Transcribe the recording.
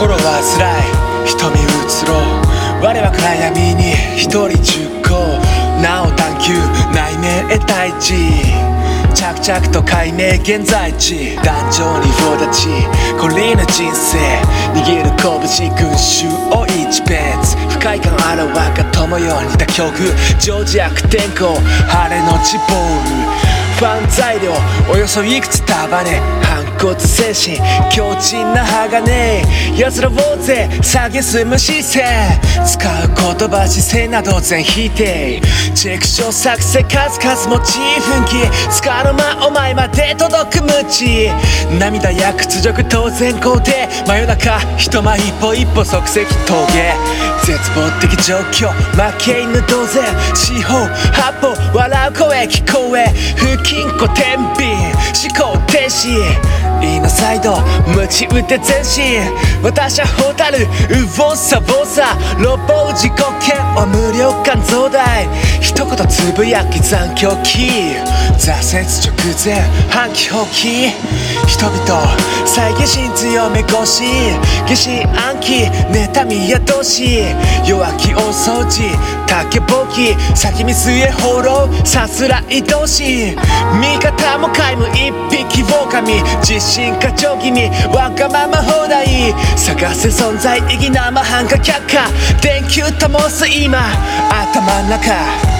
心は辛い。瞳移ろう。我は暗闇に一人熟考なお探求。内面へ退治着々と解明現在地。壇上に棒立ち孤立な人生。握る拳群衆を一ス不快感あらわが友よ似たに妥協情悪天候。晴れのちボール。ファン材料。およそいくつ束ね。骨精神強靭な鋼。奴らをぜ蔑む姿勢。使う言葉姿勢など全否定。チェック書作成数々モチーフ気つかの間お前まで届く無知。涙や屈辱当然肯定真夜中人前一歩一歩即席峠。絶望的状況負け犬同然四方八方笑う声聞こえ不金庫天秤思考停止。今再度鞭打って前進。私はホタルウボサボサ。六方自己嫌悪無力感増大一言つぶやき残響期。挫折直前反旗放棄。人々猜疑心強め腰疑心暗鬼妬み宿し。弱気大掃除。竹ぼうき先見据え放浪。さすらいとし味方も皆無一匹狼。自信過剰気味。わがまま放題。探せ存在意義生半可却下。電球灯す今頭の中。